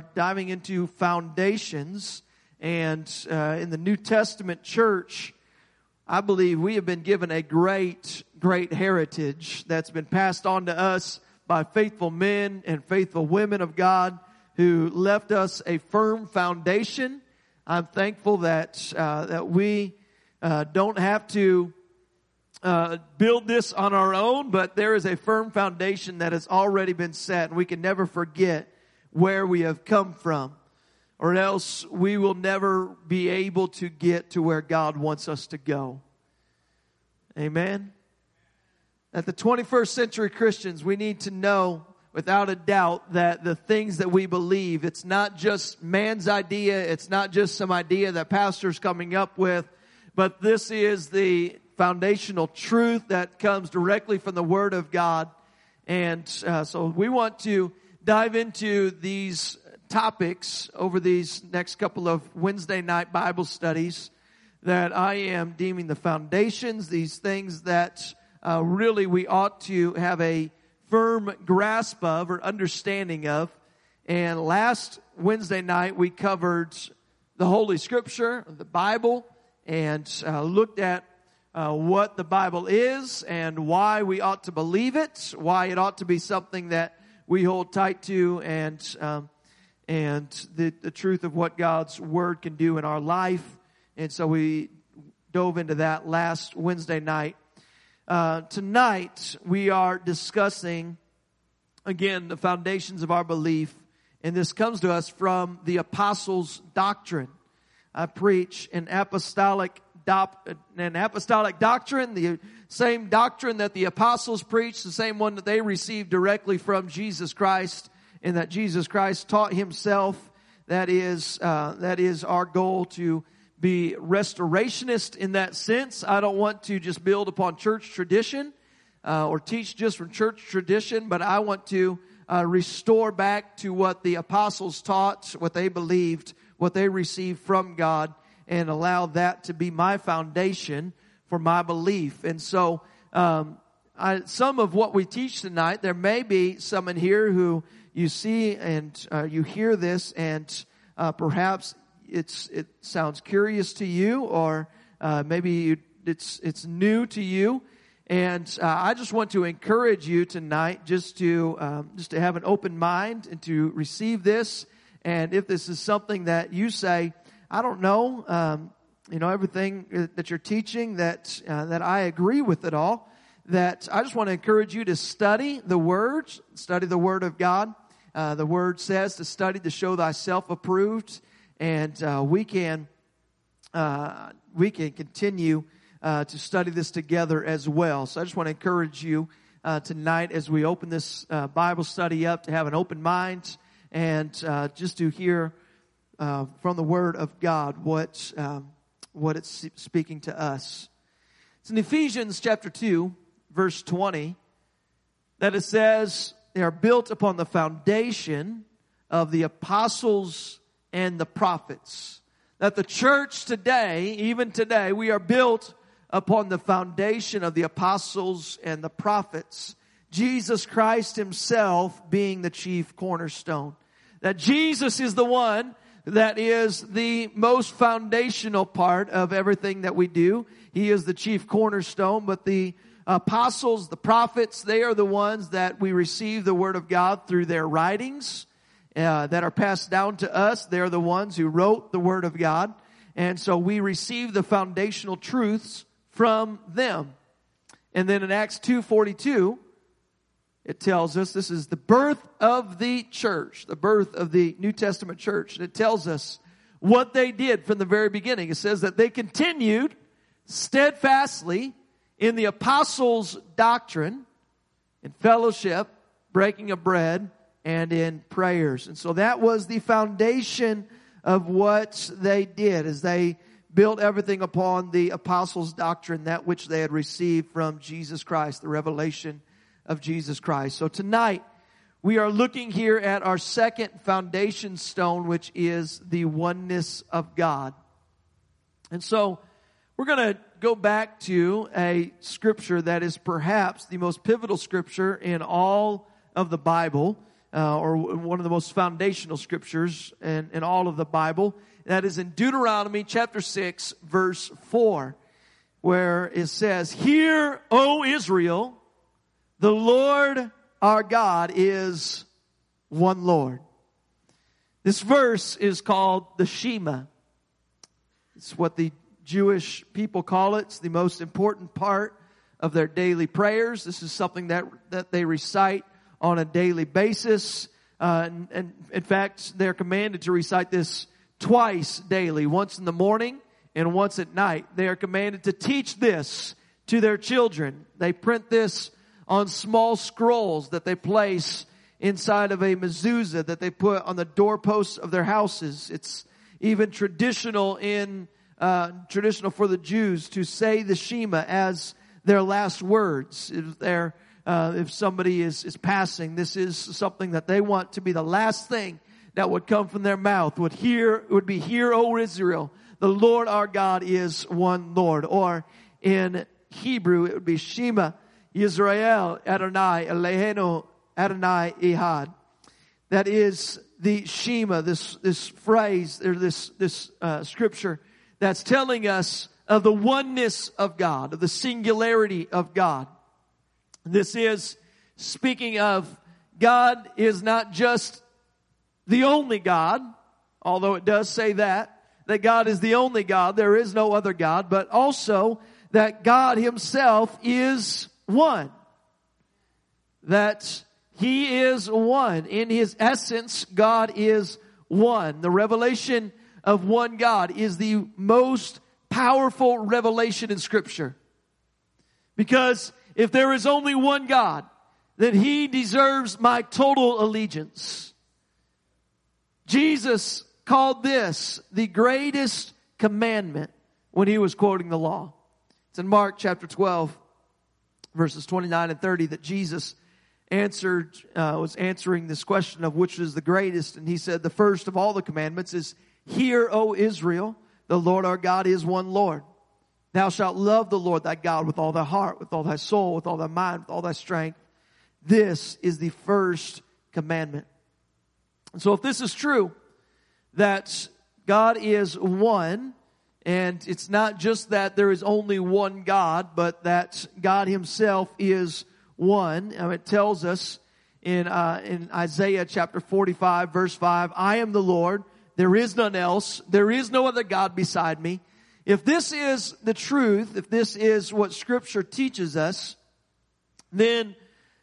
diving into foundations and uh, in the New Testament church, I believe we have been given a great, great heritage that's been passed on to us by faithful men and faithful women of God who left us a firm foundation. I'm thankful that uh, that we uh, don't have to uh, build this on our own, but there is a firm foundation that has already been set, and we can never forget where we have come from, or else we will never be able to get to where God wants us to go. Amen. At the 21st century Christians, we need to know without a doubt that the things that we believe, it's not just man's idea, it's not just some idea that pastor's coming up with, but this is the foundational truth that comes directly from the Word of God. And uh, so we want to dive into these topics over these next couple of Wednesday night Bible studies that I am deeming the foundations, these things that uh, really we ought to have a firm grasp of or understanding of. And last Wednesday night we covered the Holy Scripture, the Bible, and uh, looked at uh, what the Bible is and why we ought to believe it, why it ought to be something that we hold tight to and, um, and the, the truth of what God's Word can do in our life. And so we dove into that last Wednesday night. Uh, tonight we are discussing again the foundations of our belief, and this comes to us from the apostles' doctrine. I preach an apostolic an apostolic doctrine, the same doctrine that the apostles preached, the same one that they received directly from Jesus Christ, and that Jesus Christ taught himself. That is, uh, that is our goal to be restorationist in that sense. I don't want to just build upon church tradition uh, or teach just from church tradition, but I want to uh, restore back to what the apostles taught, what they believed, what they received from God, and allow that to be my foundation for my belief. And so, um, I, some of what we teach tonight, there may be some in here who you see and uh, you hear this, and uh, perhaps it's it sounds curious to you, or uh, maybe you, it's it's new to you. And uh, I just want to encourage you tonight, just to um, just to have an open mind and to receive this. And if this is something that you say, I don't know, um, you know, everything that you're teaching that, uh, that I agree with it all, that I just want to encourage you to study the words, study the word of God. Uh, the word says to study to show thyself approved, and uh, we can uh, we can continue uh, to study this together as well. So I just want to encourage you uh, tonight as we open this Bible study up to have an open mind and just to hear uh, from the Word of God what, um, what it's speaking to us. It's in Ephesians chapter 2, verse 20, that it says, they are built upon the foundation of the apostles and the prophets. That the church today, even today, we are built upon the foundation of the apostles and the prophets. Jesus Christ himself being the chief cornerstone. That Jesus is the one that is the most foundational part of everything that we do. He is the chief cornerstone, but the apostles, the prophets, they are the ones that we receive the word of God through their writings uh, that are passed down to us. They're the ones who wrote the word of God. And so we receive the foundational truths from them. And then in Acts 2.42, it tells us this is the birth of the church, the birth of the New Testament church. And it tells us what they did from the very beginning. It says that they continued steadfastly in the apostles' doctrine, in fellowship, breaking of bread, and in prayers. And so that was the foundation of what they did as they built everything upon the apostles' doctrine, that which they had received from Jesus Christ, the revelation of Jesus Christ. So tonight, we are looking here at our second foundation stone, which is the oneness of God. And so, we're going to go back to a scripture that is perhaps the most pivotal scripture in all of the Bible. uh, or one of the most foundational scriptures in, in all of the Bible. That is in Deuteronomy chapter 6, verse 4, where it says, Hear, O Israel, the Lord our God is one Lord. This verse is called the Shema. It's what the Jewish people call it. It's the most important part of their daily prayers. This is something that, that they recite on a daily basis. Uh, and, and in fact, they're commanded to recite this twice daily, once in the morning and once at night. They are commanded to teach this to their children. They print this on small scrolls that they place inside of a mezuzah that they put on the doorposts of their houses. It's even traditional in uh, traditional for the Jews to say the Shema as their last words. If uh, if somebody is is passing, this is something that they want to be the last thing that would come from their mouth. Would hear would be hear, O Israel, the Lord our God is one Lord. Or in Hebrew, it would be Shema Yisrael Adonai Eloheinu Adonai Ehad. That is the Shema, this, this phrase, or this, this, uh, scripture that's telling us of the oneness of God, of the singularity of God. This is speaking of God is not just the only God, although it does say that, that God is the only God, there is no other God, but also that God himself is one. That he is one. In his essence, God is one. The revelation of one God is the most powerful revelation in scripture. Because if there is only one God, then he deserves my total allegiance. Jesus called this the greatest commandment when he was quoting the law. It's in Mark chapter 12 verses 29 and 30 that Jesus answered, uh, was answering this question of which is the greatest. And he said, the first of all the commandments is, Hear, O Israel, the Lord our God is one Lord. Thou shalt love the Lord thy God with all thy heart, with all thy soul, with all thy mind, with all thy strength. This is the first commandment. And so if this is true, that God is one, and it's not just that there is only one God, but that God himself is one. And it tells us in, uh, in Isaiah chapter 45 verse 5, I am the Lord. There is none else. There is no other God beside me. If this is the truth, if this is what scripture teaches us, then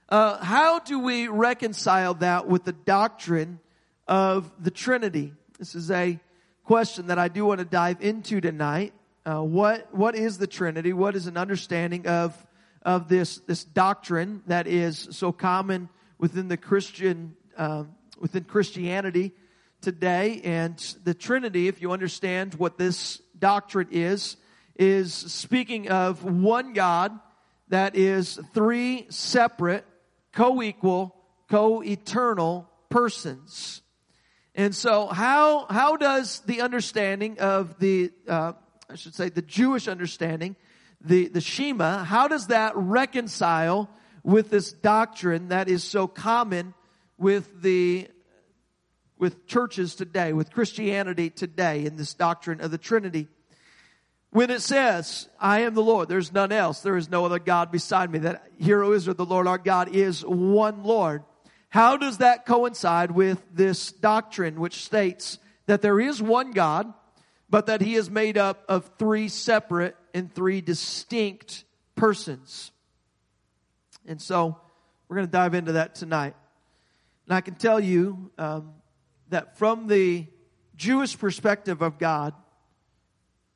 uh, how do we reconcile that with the doctrine of the Trinity? This is a question that I do want to dive into tonight. Uh, what what is the Trinity? What is an understanding of of this this doctrine that is so common within the Christian uh, within Christianity today? And the Trinity, if you understand what this doctrine is, is speaking of one God that is three separate, co-equal, co-eternal persons. And so how, how does the understanding of the, uh, I should say the Jewish understanding, the, the Shema, how does that reconcile with this doctrine that is so common with the, with churches today, with Christianity today in this doctrine of the Trinity? When it says, I am the Lord, there's none else, there is no other God beside me, that hero Israel, the Lord our God is one Lord. How does that coincide with this doctrine which states that there is one God, but that he is made up of three separate and three distinct persons? And so we're going to dive into that tonight. And I can tell you um, that from the Jewish perspective of God,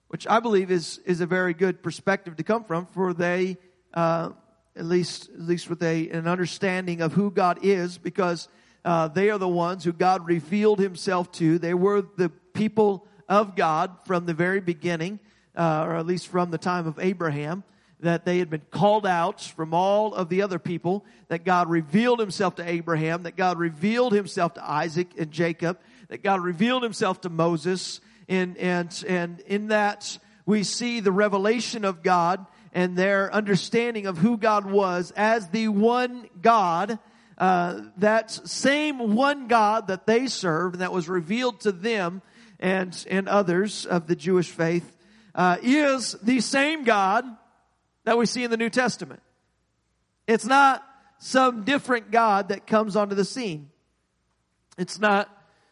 which I believe is, is a very good perspective to come from, for they uh, at least at least with a an understanding of who God is, because uh, they are the ones who God revealed Himself to. They were the people of God from the very beginning, uh, or at least from the time of Abraham. That they had been called out from all of the other people. That God revealed Himself to Abraham. That God revealed Himself to Isaac and Jacob. That God revealed Himself to Moses. And and and in that we see the revelation of God and their understanding of who God was as the one God uh, that same one God that they served and that was revealed to them and, and others of the Jewish faith uh, is the same God that we see in the New Testament. It's not some different God that comes onto the scene. It's not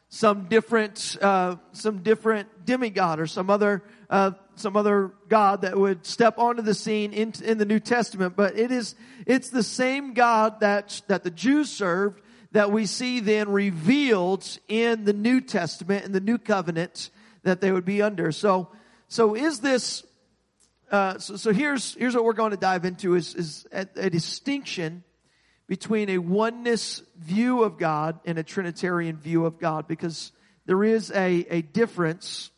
some different, uh, some different demigod or some other, uh, some other God that would step onto the scene in, in the New Testament, but it is, it's the same God that, that the Jews served that we see then revealed in the New Testament, in the New Covenant that they would be under. So, so is this, uh, so, so here's, here's what we're going to dive into is, is a, a distinction between a oneness view of God and a Trinitarian view of God because there is a, a difference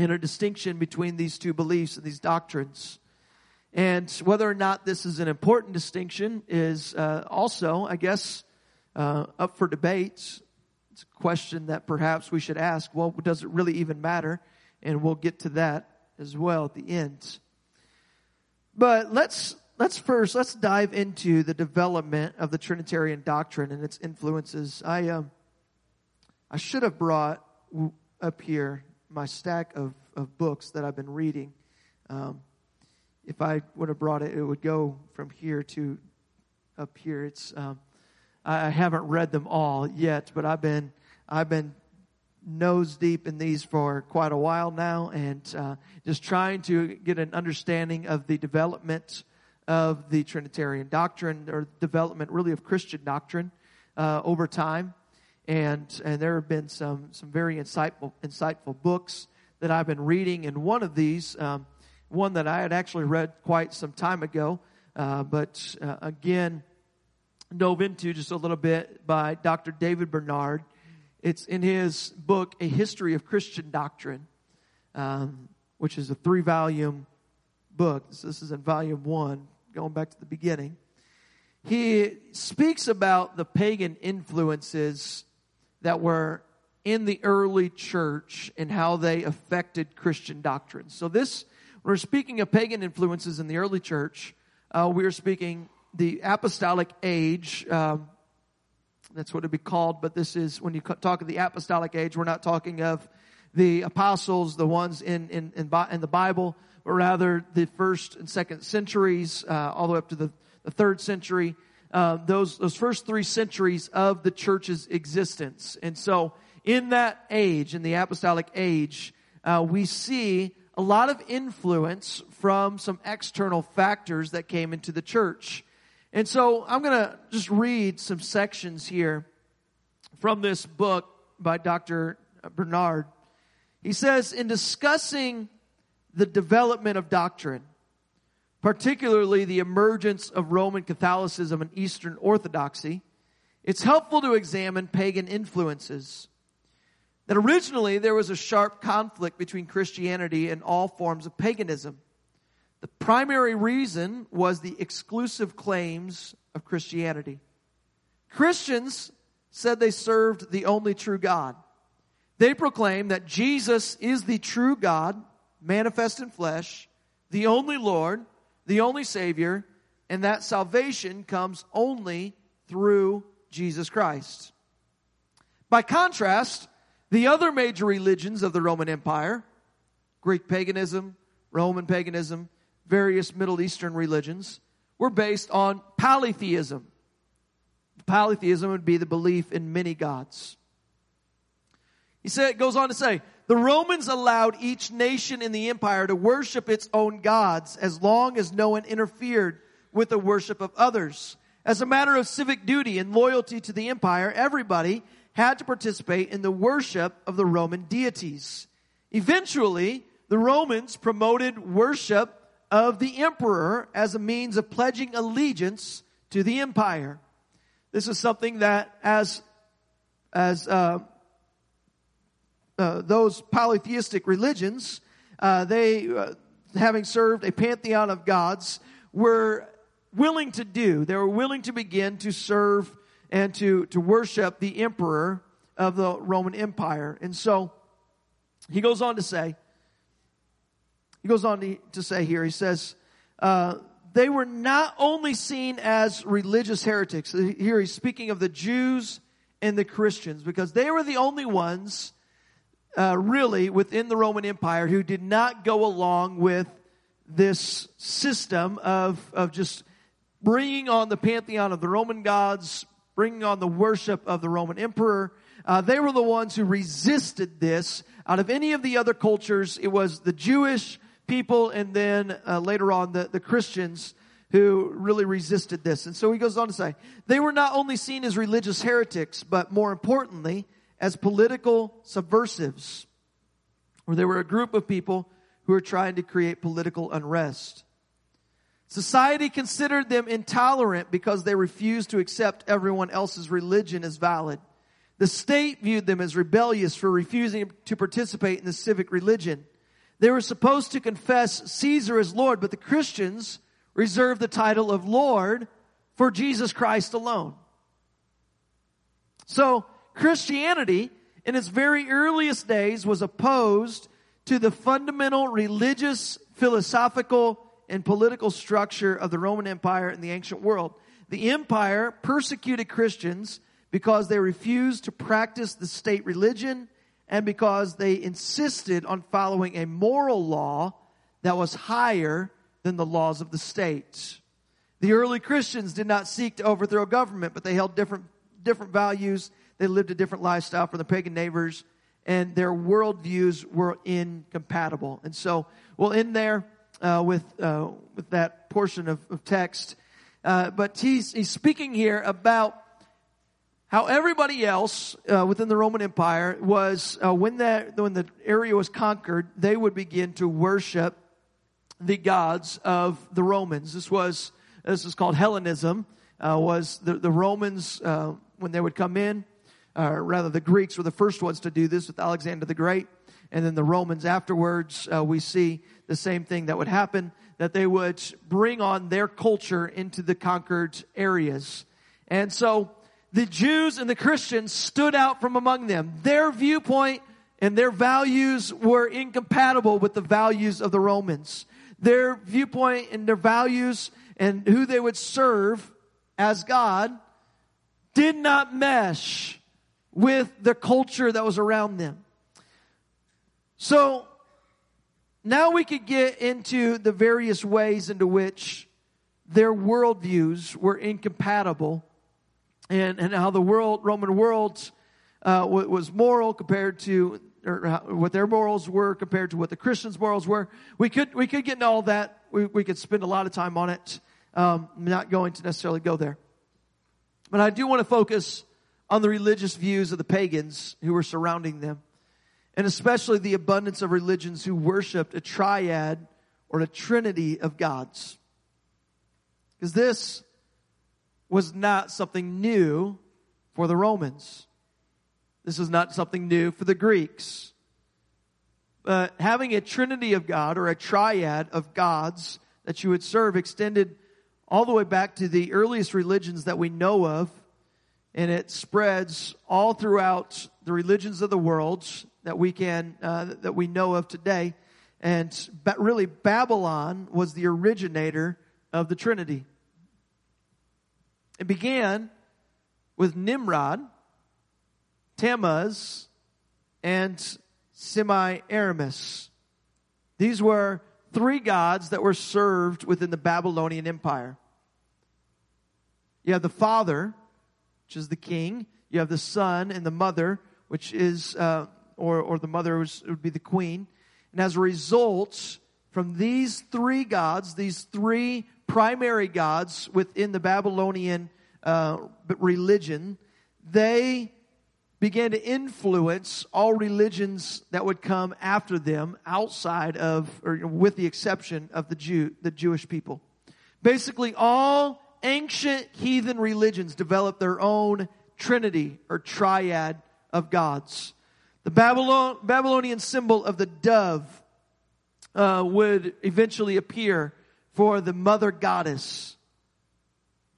and a distinction between these two beliefs and these doctrines. And whether or not this is an important distinction is uh, also, I guess, uh, up for debate. It's a question that perhaps we should ask. Well, does it really even matter? And we'll get to that as well at the end. But let's let's first let's dive into the development of the Trinitarian doctrine and its influences. I um, I should have brought up here my stack of, of books that I've been reading. Um, if I would have brought it, it would go from here to up here. It's um, I haven't read them all yet, but I've been I've been nose deep in these for quite a while now, and uh, just trying to get an understanding of the development of the Trinitarian doctrine or development really of Christian doctrine uh, over time. And, and there have been some, some very insightful, insightful books that I've been reading. And one of these, um, one that I had actually read quite some time ago, uh, but uh, again, dove into just a little bit by Dr. David Bernard. It's in his book, A History of Christian Doctrine, um, which is a three volume book. This is in volume one, going back to the beginning, he speaks about the pagan influences that were in the early church and how they affected Christian doctrine. So this, when we're speaking of pagan influences in the early church, uh, we are speaking the apostolic age. Um, that's what it'd be called, but this is when you talk of the apostolic age, we're not talking of the apostles, the ones in, in, in, in the Bible, but rather the first and second centuries, uh, all the way up to the, the third century. Uh, those those first three centuries of the church's existence, and so in that age, in the apostolic age, uh, we see a lot of influence from some external factors that came into the church. And so I'm going to just read some sections here from this book by Dr. Bernard. He says, in discussing the development of doctrine, particularly the emergence of Roman Catholicism and Eastern Orthodoxy, it's helpful to examine pagan influences. That originally there was a sharp conflict between Christianity and all forms of paganism. The primary reason was the exclusive claims of Christianity. Christians said they served the only true God. They proclaimed that Jesus is the true God manifest in flesh, the only Lord, the only Savior, and that salvation comes only through Jesus Christ. By contrast, the other major religions of the Roman Empire, Greek paganism, Roman paganism, various Middle Eastern religions, were based on polytheism. Polytheism would be the belief in many gods. He said, goes on to say, the Romans allowed each nation in the empire to worship its own gods as long as no one interfered with the worship of others. As a matter of civic duty and loyalty to the empire, everybody had to participate in the worship of the Roman deities. Eventually, the Romans promoted worship of the emperor as a means of pledging allegiance to the empire. This is something that as as uh, uh, those polytheistic religions, uh, they, uh, having served a pantheon of gods, were willing to do. They were willing to begin to serve and to, to worship the emperor of the Roman Empire. And so he goes on to say, he goes on to, to say here, he says, uh, they were not only seen as religious heretics. Here he's speaking of the Jews and the Christians because they were the only ones uh, really within the Roman Empire who did not go along with this system of, of just bringing on the pantheon of the Roman gods, bringing on the worship of the Roman emperor. Uh, they were the ones who resisted this. Out of any of the other cultures, it was the Jewish people and then uh, later on the, the Christians who really resisted this. And so he goes on to say, they were not only seen as religious heretics, but more importantly, as political subversives, or they were a group of people who were trying to create political unrest. Society considered them intolerant because they refused to accept everyone else's religion as valid. The state viewed them as rebellious for refusing to participate in the civic religion. They were supposed to confess Caesar as Lord, but the Christians reserved the title of Lord for Jesus Christ alone. So, Christianity, in its very earliest days, was opposed to the fundamental religious, philosophical, and political structure of the Roman Empire in the ancient world. The empire persecuted Christians because they refused to practice the state religion and because they insisted on following a moral law that was higher than the laws of the state. The early Christians did not seek to overthrow government, but they held different, different values they lived a different lifestyle from the pagan neighbors, and their worldviews were incompatible. And so we'll end there uh, with uh, with that portion of, of text. Uh, but he's he's speaking here about how everybody else uh, within the Roman Empire was uh, when that when the area was conquered, they would begin to worship the gods of the Romans. This was this is called Hellenism. Uh, was the the Romans when they would come in? Uh, rather the Greeks were the first ones to do this with Alexander the Great. And then the Romans afterwards, uh, we see the same thing that would happen, that they would bring on their culture into the conquered areas. And so the Jews and the Christians stood out from among them. Their viewpoint and their values were incompatible with the values of the Romans. Their viewpoint and their values and who they would serve as God did not mesh with the culture that was around them. So now we could get into the various ways into which their worldviews were incompatible and, and how the world, Roman world uh, was moral compared to, or what their morals were compared to what the Christians' morals were. We could, we could get into all that. We, we could spend a lot of time on it. Um, I'm not going to necessarily go there. But I do want to focus on the religious views of the pagans who were surrounding them, and especially the abundance of religions who worshiped a triad or a trinity of gods. Because this was not something new for the Romans. This is not something new for the Greeks. But having a trinity of God or a triad of gods that you would serve extended all the way back to the earliest religions that we know of and it spreads all throughout the religions of the world that we can uh, that we know of today. And really babylon was the originator of the trinity. It began with nimrod tammuz and semiramis these were three gods that were served within the babylonian empire. You have the father which is the king. You have the son and the mother, which is, uh, or, or the mother would be the queen. And as a result, from these three gods, these three primary gods within the Babylonian uh, religion, they began to influence all religions that would come after them outside of, or with the exception of the Jew, the Jewish people. Basically, all ancient heathen religions developed their own trinity or triad of gods. The Babylon, Babylonian symbol of the dove uh, would eventually appear for the mother goddess.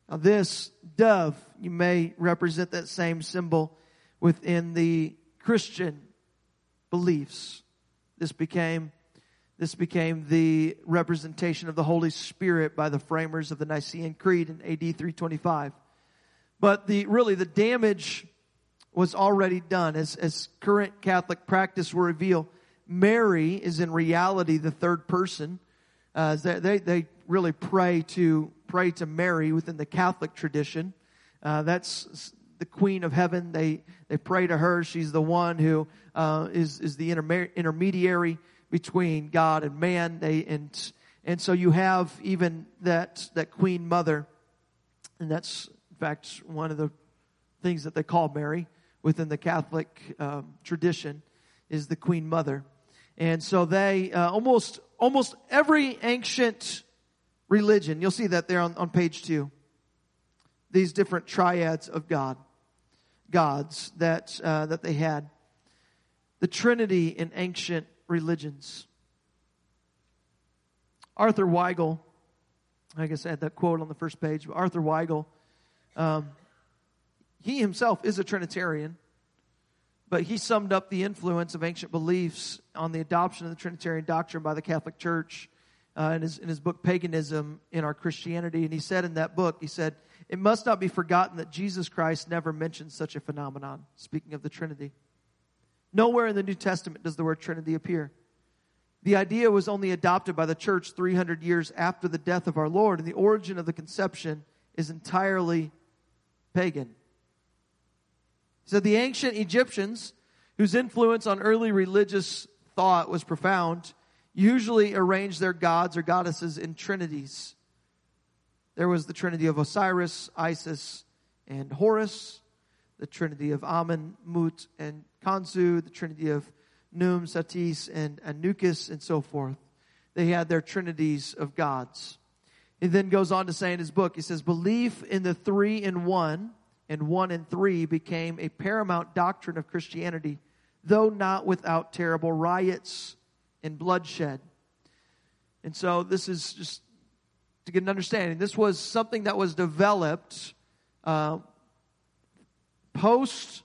Now, this dove, you may represent that same symbol within the Christian beliefs. This became This became the representation of the Holy Spirit by the framers of the Nicene Creed in AD 325. But the, really the damage was already done as, as current Catholic practice will reveal. Mary is in reality the third person. Uh, they, they really pray to, pray to Mary within the Catholic tradition. Uh, that's the Queen of Heaven. They, they pray to her. She's the one who uh, is is the intermediary between God and man. They, and, and so you have even that, that Queen Mother. And that's, in fact, one of the things that they call Mary within the Catholic um, tradition is the Queen Mother. And so they, uh, almost, almost every ancient religion, you'll see that there on, on page two, these different triads of God, gods that, uh, that they had. The Trinity in ancient religions. Arthur Weigall, I guess I had that quote on the first page, but Arthur Weigall, um, he himself is a Trinitarian, but he summed up the influence of ancient beliefs on the adoption of the Trinitarian doctrine by the Catholic Church uh, in, his, in his book Paganism in Our Christianity. And he said in that book, he said, It must not be forgotten that Jesus Christ never mentioned such a phenomenon, speaking of the Trinity. Nowhere in the New Testament does the word Trinity appear. The idea was only adopted by the church 300 years after the death of our Lord, and the origin of the conception is entirely pagan. So the ancient Egyptians, whose influence on early religious thought was profound, usually arranged their gods or goddesses in trinities. There was the trinity of Osiris, Isis, and Horus, the trinity of Amun, Mut, and Khonsu, the trinity of Khnum, Satis, and Anukis, and so forth. They had their trinities of gods. He then goes on to say in his book, he says, belief in the three in one and one and three became a paramount doctrine of Christianity, though not without terrible riots and bloodshed. And so this is just to get an understanding. This was something that was developed uh, post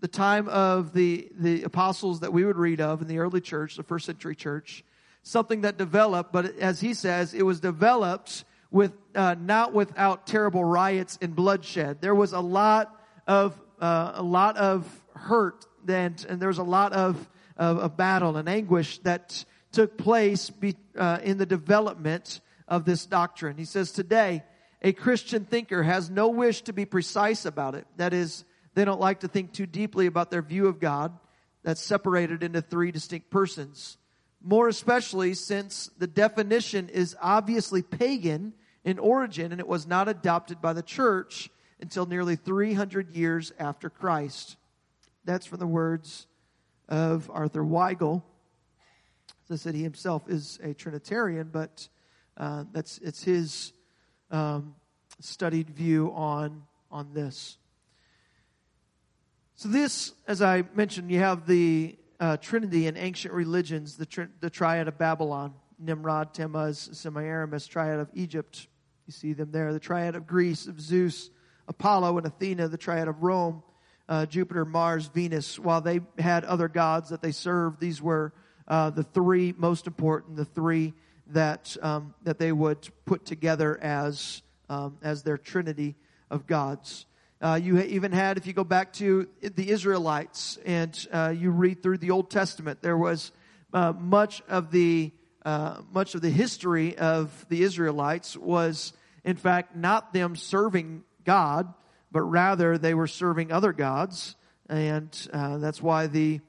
the time of the, the apostles that we would read of in the early church, the first century church. Something that developed, but as he says, it was developed with uh, not without terrible riots and bloodshed. There was a lot of uh, a lot of hurt and, and there was a lot of, of, of battle and anguish that took place be, uh, in the development of this doctrine. He says today a Christian thinker has no wish to be precise about it. That is, they don't like to think too deeply about their view of God that's separated into three distinct persons. More especially since the definition is obviously pagan in origin and it was not adopted by the church until nearly 300 years after Christ. That's from the words of Arthur Weigall. As I said, he himself is a Trinitarian, but uh, that's it's his um, studied view on on this. So this, as I mentioned, you have the uh, Trinity in ancient religions, the, tri- the triad of Babylon, Nimrod, Tammuz, Semiramis, triad of Egypt, you see them there. The triad of Greece, of Zeus, Apollo, and Athena, the triad of Rome, uh, Jupiter, Mars, Venus. While they had other gods that they served, these were uh, the three most important, the three that um, that they would put together as um, as their trinity of gods. Uh, you even had, if you go back to the Israelites and uh, you read through the Old Testament, there was uh, much of the uh, much of the history of the Israelites was in fact, not them serving God, but rather they were serving other gods. And uh, that's why the,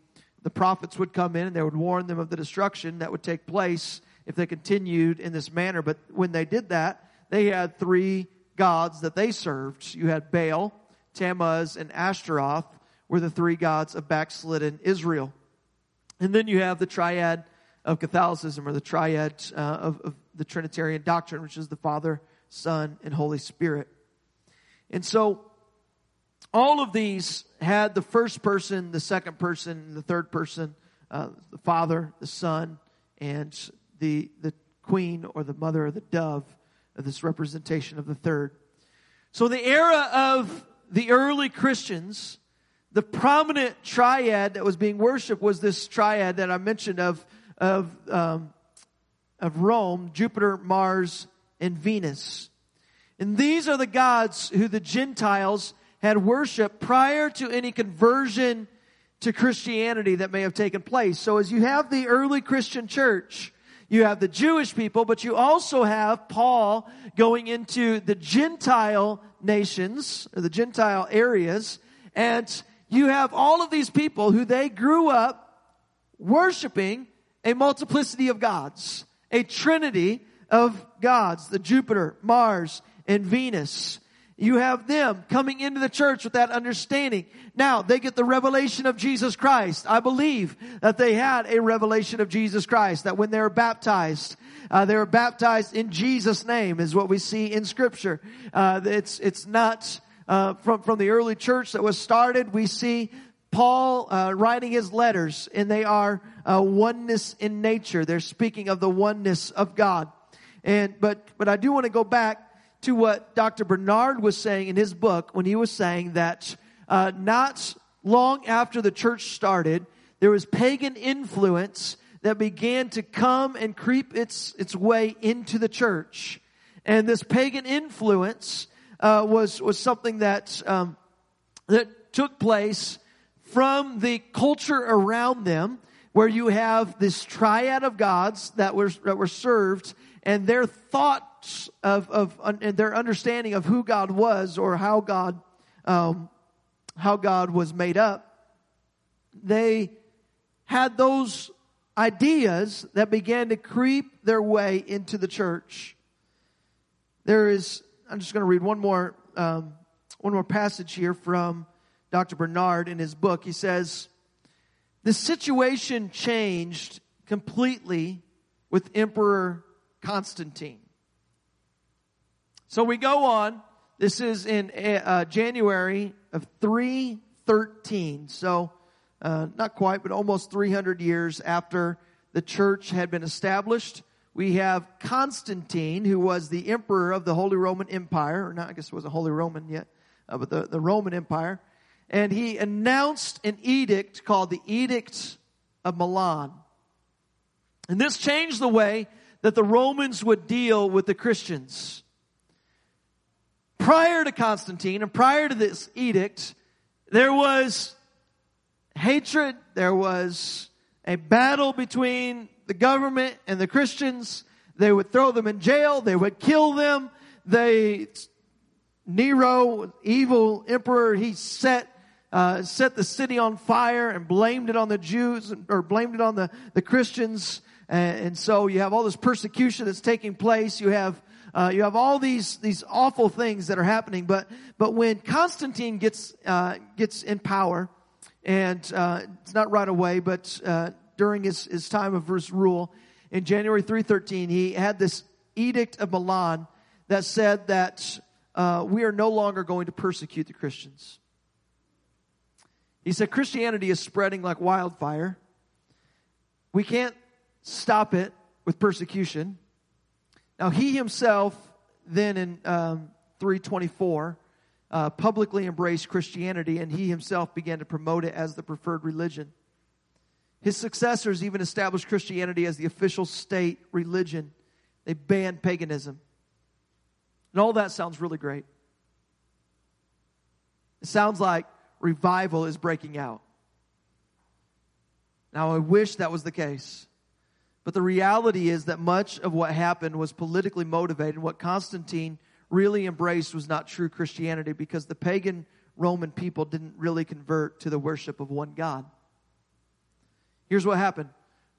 the prophets would come in and they would warn them of the destruction that would take place if they continued in this manner. But when they did that, they had three gods that they served. You had Baal, Tammuz, and Ashtaroth were the three gods of backslidden Israel. And then you have the triad of Catholicism or the triad uh, of, of the Trinitarian doctrine, which is the Father, Son, and Holy Spirit. And so, all of these had the first person, the second person, the third person, uh, the Father, the Son, and the, the queen or the mother or the dove of this representation of the third. So the era of the early Christians, the prominent triad that was being worshipped was this triad that I mentioned of, of um, of Rome, Jupiter, Mars, and Venus. And these are the gods who the Gentiles had worshiped prior to any conversion to Christianity that may have taken place. So as you have the early Christian church, you have the Jewish people, but you also have Paul going into the Gentile nations, or the Gentile areas, and you have all of these people who they grew up worshiping a multiplicity of gods, a trinity of gods, the Jupiter, Mars, and Venus. You have them coming into the church with that understanding. Now, they get the revelation of Jesus Christ. I believe that they had a revelation of Jesus Christ, that when they were baptized, uh, they were baptized in Jesus' name, is what we see in Scripture. Uh, it's, it's not uh, from, from the early church that was started. We see Paul uh, writing his letters, and they are uh, oneness in nature. They're speaking of the oneness of God. And but but I do want to go back to what Dr. Bernard was saying in his book when he was saying that uh, not long after the church started, there was pagan influence that began to come and creep its its way into the church, and this pagan influence uh, was was something that um, that took place from the culture around them, where you have this triad of gods that were that were served, and their thought of, of and their understanding of who God was or how God, um, how God was made up, they had those ideas that began to creep their way into the church. There is, I'm just going to read one more, um, one more passage here from Dr. Bernard in his book. He says, the situation changed completely with Emperor Constantine. So we go on. This is in uh, January of 313. So uh, not quite, but almost 300 years after the church had been established. We have Constantine, who was the emperor of the Holy Roman Empire, or not, I guess it wasn't Holy Roman yet, uh, but the, the Roman Empire. And he announced an edict called the Edict of Milan. And this changed the way that the Romans would deal with the Christians prior to Constantine and prior to this edict, there was hatred, there was a battle between the government and the Christians. They would throw them in jail, they would kill them. They, Nero, evil emperor, he set uh, set the city on fire and blamed it on the Jews or blamed it on the, the Christians. And, and so you have all this persecution that's taking place. You have uh, you have all these these awful things that are happening. But but when Constantine gets uh, gets in power, and uh, it's not right away, but uh, during his his time of his rule in January three thirteen, he had this edict of Milan that said that uh, we are no longer going to persecute the Christians. He said Christianity is spreading like wildfire. We can't stop it with persecution. Now, he himself, then in um, 324, uh, publicly embraced Christianity and he himself began to promote it as the preferred religion. His successors even established Christianity as the official state religion. They banned paganism. And all that sounds really great. It sounds like revival is breaking out. Now, I wish that was the case. But the reality is that much of what happened was politically motivated. What Constantine really embraced was not true Christianity because the pagan Roman people didn't really convert to the worship of one God. Here's what happened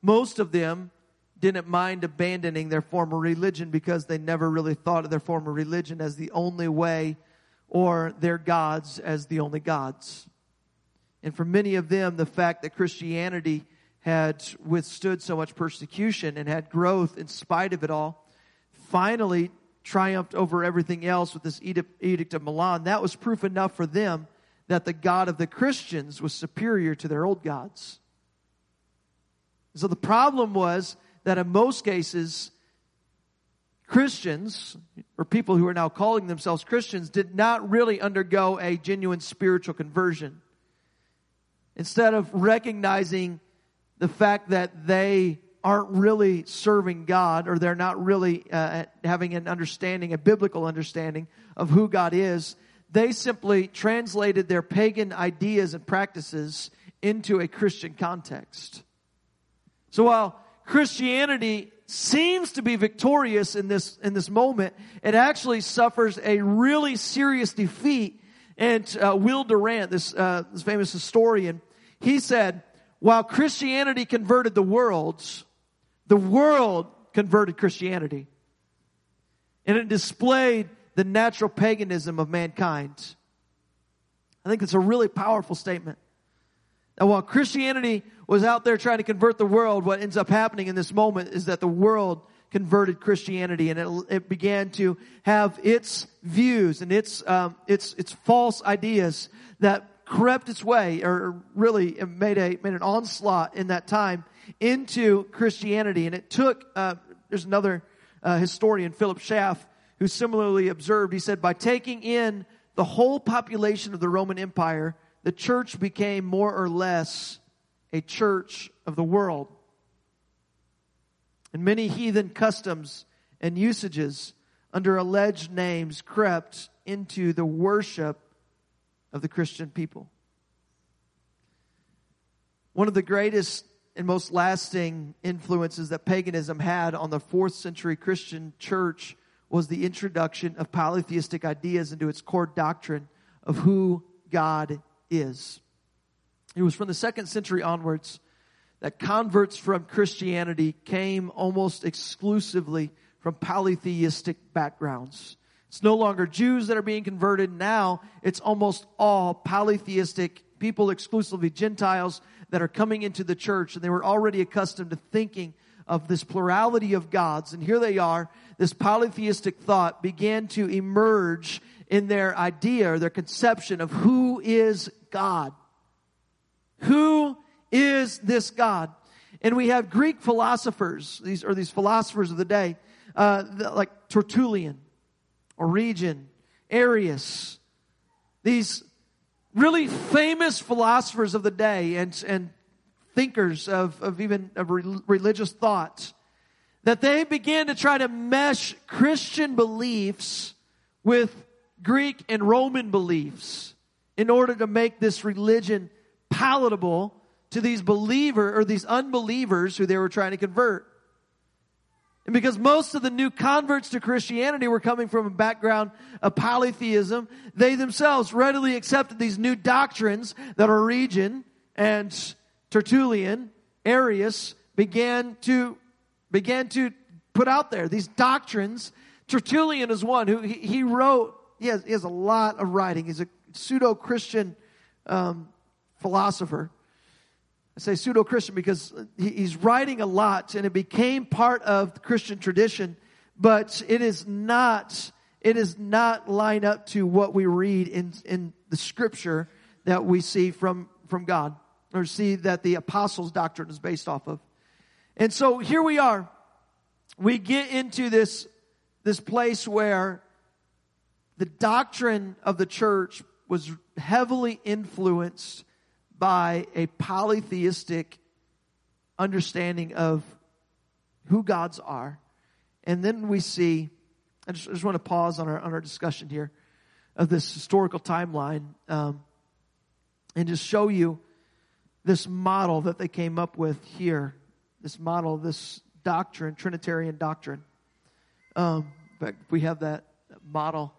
most of them didn't mind abandoning their former religion because they never really thought of their former religion as the only way or their gods as the only gods. And for many of them, the fact that Christianity had withstood so much persecution and had growth in spite of it all, finally triumphed over everything else with this edict of Milan. That was proof enough for them that the God of the Christians was superior to their old gods. So the problem was that in most cases, Christians, or people who are now calling themselves Christians, did not really undergo a genuine spiritual conversion. Instead of recognizing the fact that they aren't really serving God or they're not really uh, having an understanding, a biblical understanding of who God is, they simply translated their pagan ideas and practices into a Christian context. So while Christianity seems to be victorious in this, in this moment, it actually suffers a really serious defeat. And uh, Will Durant, this, uh, this famous historian, he said, while Christianity converted the worlds, the world converted Christianity. And it displayed the natural paganism of mankind. I think it's a really powerful statement. And while Christianity was out there trying to convert the world, what ends up happening in this moment is that the world converted Christianity and it, it began to have its views and its, um, its, its false ideas that crept its way or really made a, made an onslaught in that time into Christianity. And it took, uh, there's another uh, historian, Philip Schaff, who similarly observed, he said, by taking in the whole population of the Roman Empire, the church became more or less a church of the world. And many heathen customs and usages under alleged names crept into the worship of the Christian people. One of the greatest and most lasting influences that paganism had on the fourth century Christian church was the introduction of polytheistic ideas into its core doctrine of who God is. It was from the second century onwards that converts from Christianity came almost exclusively from polytheistic backgrounds. It's no longer Jews that are being converted. Now it's almost all polytheistic people, exclusively Gentiles, that are coming into the church. And they were already accustomed to thinking of this plurality of gods. And here they are. This polytheistic thought began to emerge in their idea or their conception of who is God. Who is this God? And we have Greek philosophers, these are these philosophers of the day, uh, like Tertullian, Origen, Arius, these really famous philosophers of the day and, and thinkers of, of even of religious thought, that they began to try to mesh Christian beliefs with Greek and Roman beliefs in order to make this religion palatable to these believer or these unbelievers who they were trying to convert. And because most of the new converts to Christianity were coming from a background of polytheism, they themselves readily accepted these new doctrines that Origen and Tertullian, Arius began to, began to put out there. These doctrines. Tertullian is one who he, he wrote, he has, he has a lot of writing. He's a pseudo-Christian um, philosopher. I say pseudo Christian because he's writing a lot and it became part of the Christian tradition, but it is not, it is not line up to what we read in, in the scripture that we see from, from God or see that the apostles' doctrine is based off of. And so here we are. We get into this, this place where the doctrine of the church was heavily influenced by a polytheistic understanding of who gods are. And then we see, I just, I just want to pause on our, on our discussion here of this historical timeline um, and just show you this model that they came up with here. This model, this doctrine, Trinitarian doctrine. Um, fact, we have that model.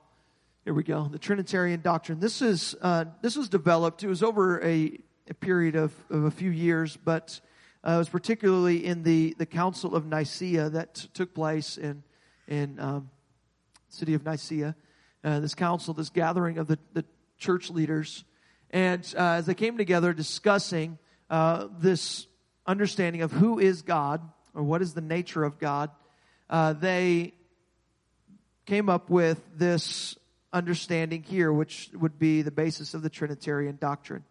Here we go. The Trinitarian doctrine. This is uh, this was developed. It was over a a period of, of a few years, but uh, it was particularly in the, the Council of Nicaea that t- took place in in um, city of Nicaea. Uh, this council, this gathering of the, the church leaders, and uh, as they came together discussing uh, this understanding of who is God or what is the nature of God, uh, they came up with this understanding here, which would be the basis of the Trinitarian doctrine.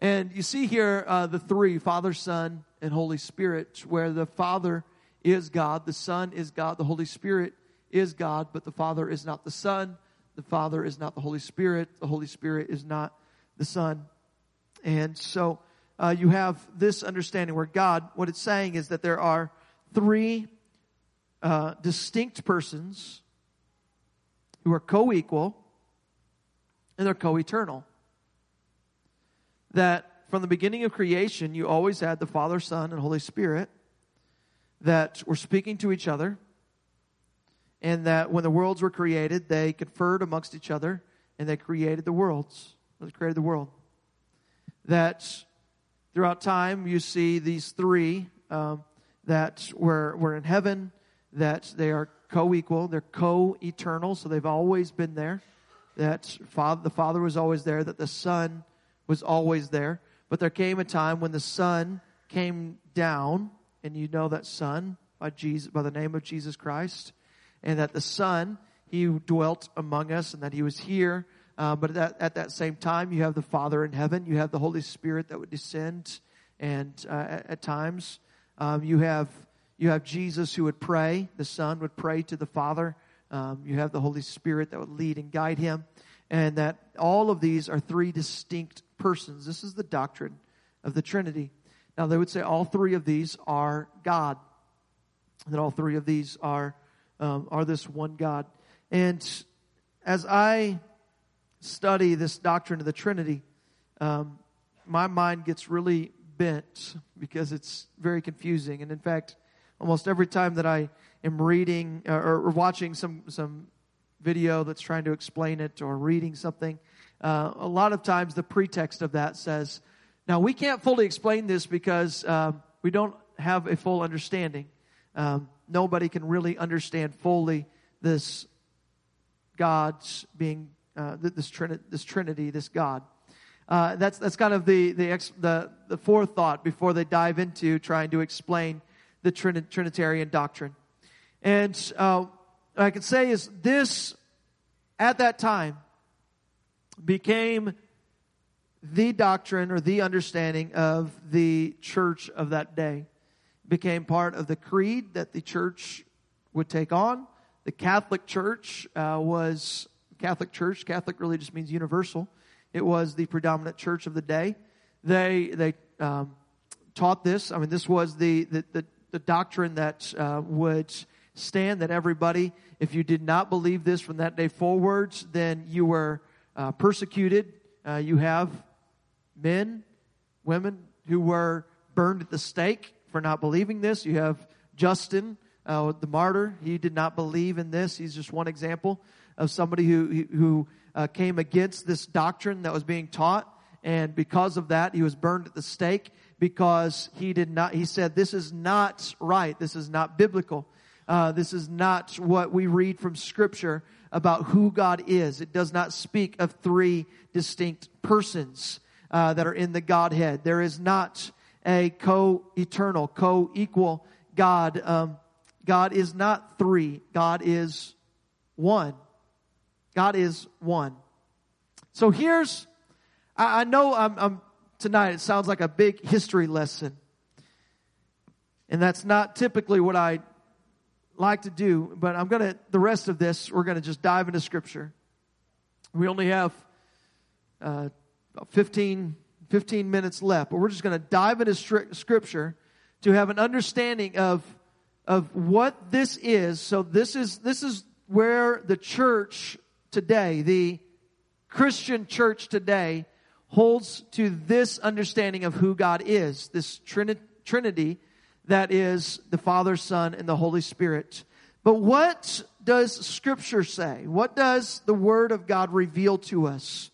And you see here uh, the three Father, Son, and Holy Spirit, where the Father is God, the Son is God, the Holy Spirit is God, but the Father is not the Son, the Father is not the Holy Spirit, the Holy Spirit is not the Son. And so uh, you have this understanding where God, what it's saying is that there are three uh, distinct persons who are co equal and they're co eternal. That from the beginning of creation, you always had the Father, Son, and Holy Spirit that were speaking to each other, and that when the worlds were created, they conferred amongst each other and they created the worlds. They created the world. That throughout time, you see these three um, that were, were in heaven, that they are co equal, they're co eternal, so they've always been there. That father, the Father was always there, that the Son was always there. But there came a time when the Son came down, and you know that Son by Jesus, by the name of Jesus Christ, and that the Son, He dwelt among us, and that He was here. Uh, but at, at that same time, you have the Father in heaven, you have the Holy Spirit that would descend, and uh, at, at, times um, you have you have Jesus who would pray. The Son would pray to the Father. Um, you have the Holy Spirit that would lead and guide him. And that all of these are three distinct persons. This is the doctrine of the Trinity. Now, they would say all three of these are God. That all three of these are, um, are this one God. And as I study this doctrine of the Trinity, um, my mind gets really bent because it's very confusing. And in fact, almost every time that I am reading uh, or, or watching some, some video that's trying to explain it or reading something, uh, a lot of times the pretext of that says, now we can't fully explain this because um, we don't have a full understanding. Um, nobody can really understand fully this God's being, uh, this, Trini- this Trinity, this God. Uh, that's that's kind of the the, ex, the the forethought before they dive into trying to explain the Trinitarian doctrine. And uh, I can say is this, at that time, became the doctrine or the understanding of the church of that day. Became part of the creed that the church would take on. The Catholic Church uh, was Catholic Church. Catholic really just means universal. It was the predominant church of the day. They they um, taught this. I mean, this was the, the, the the doctrine that uh, would stand that everybody, if you did not believe this from that day forwards, then you were uh, persecuted. Uh, you have men, women who were burned at the stake for not believing this. You have Justin, uh, the martyr. He did not believe in this. He's just one example of somebody who who uh, came against this doctrine that was being taught, and because of that, he was burned at the stake because he did not, he said, this is not right. This is not biblical. Uh, this is not what we read from scripture about who God is. It does not speak of three distinct persons uh, that are in the Godhead. There is not a co-eternal, co-equal God. Um, God is not three. God is one. God is one. So here's, I, I know I'm, I'm tonight, it sounds like a big history lesson. And that's not typically what I like to do, but I'm going to, the rest of this, we're going to just dive into Scripture. We only have uh, 15, 15 minutes left, but we're just going to dive into Scripture to have an understanding of, of what this is. So this is, this is where the church today, the Christian church today, holds to this understanding of who God is, this Trinity that is the Father, Son, and the Holy Spirit. But what does Scripture say? What does the Word of God reveal to us?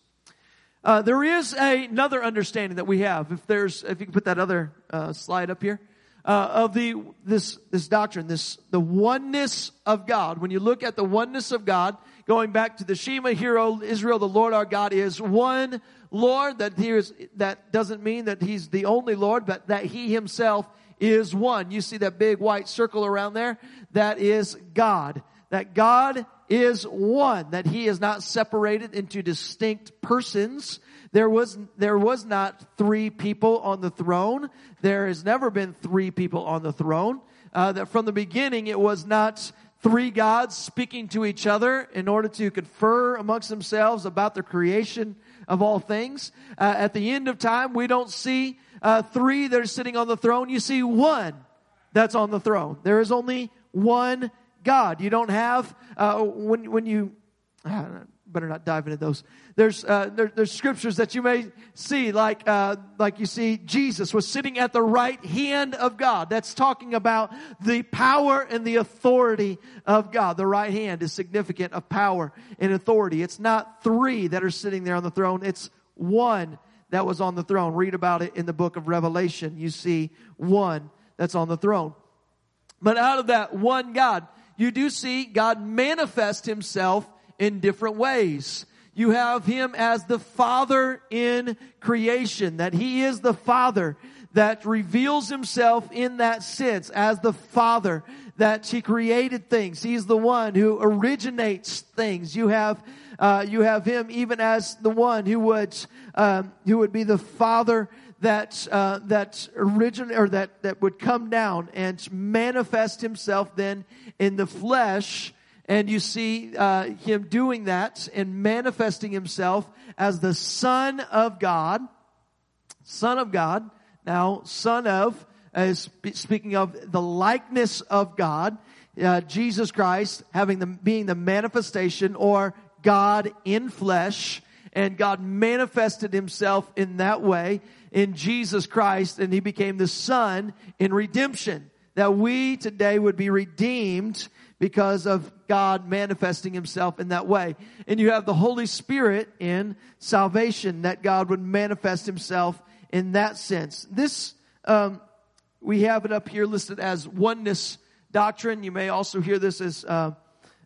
Uh, there is a, another understanding that we have. If there's, if you can put that other uh, slide up here, uh, of the this this doctrine, this the oneness of God. When you look at the oneness of God, going back to the Shema, Hear O Israel, the Lord our God is one Lord, that he is, that doesn't mean that he's the only Lord, but that he himself is one. You see that big white circle around there? That is God. That God is one. That he is not separated into distinct persons. There was, there was not three people on the throne. There has never been three people on the throne. Uh, that from the beginning it was not three gods speaking to each other in order to confer amongst themselves about the creation of all things. Uh, at the end of time, we don't see uh, three that are sitting on the throne. You see one that's on the throne. There is only one God. You don't have, uh, when, when you, better not dive into those. There's uh, there, there's scriptures that you may see, like uh, like you see Jesus was sitting at the right hand of God. That's talking about the power and the authority of God. The right hand is significant of power and authority. It's not three that are sitting there on the throne. It's one that was on the throne. Read about it in the book of Revelation. You see one that's on the throne. But out of that one God, you do see God manifest himself in different ways. You have him as the father in creation, that he is the father that reveals himself in that sense as the father that he created things. He's the one who originates things. You have, uh, you have him even as the one who would, um, who would be the father that uh, that origin or that that would come down and manifest himself then in the flesh and you see uh, him doing that and manifesting himself as the Son of God. Son of God. Now, Son of is speaking of the likeness of God. Uh, Jesus Christ having the being the manifestation or God in flesh, and God manifested Himself in that way in Jesus Christ, and He became the Son in redemption. That we today would be redeemed because of God manifesting himself in that way. And you have the Holy Spirit in salvation that God would manifest himself in that sense. This, um, we have it up here listed as oneness doctrine. You may also hear this as, uh,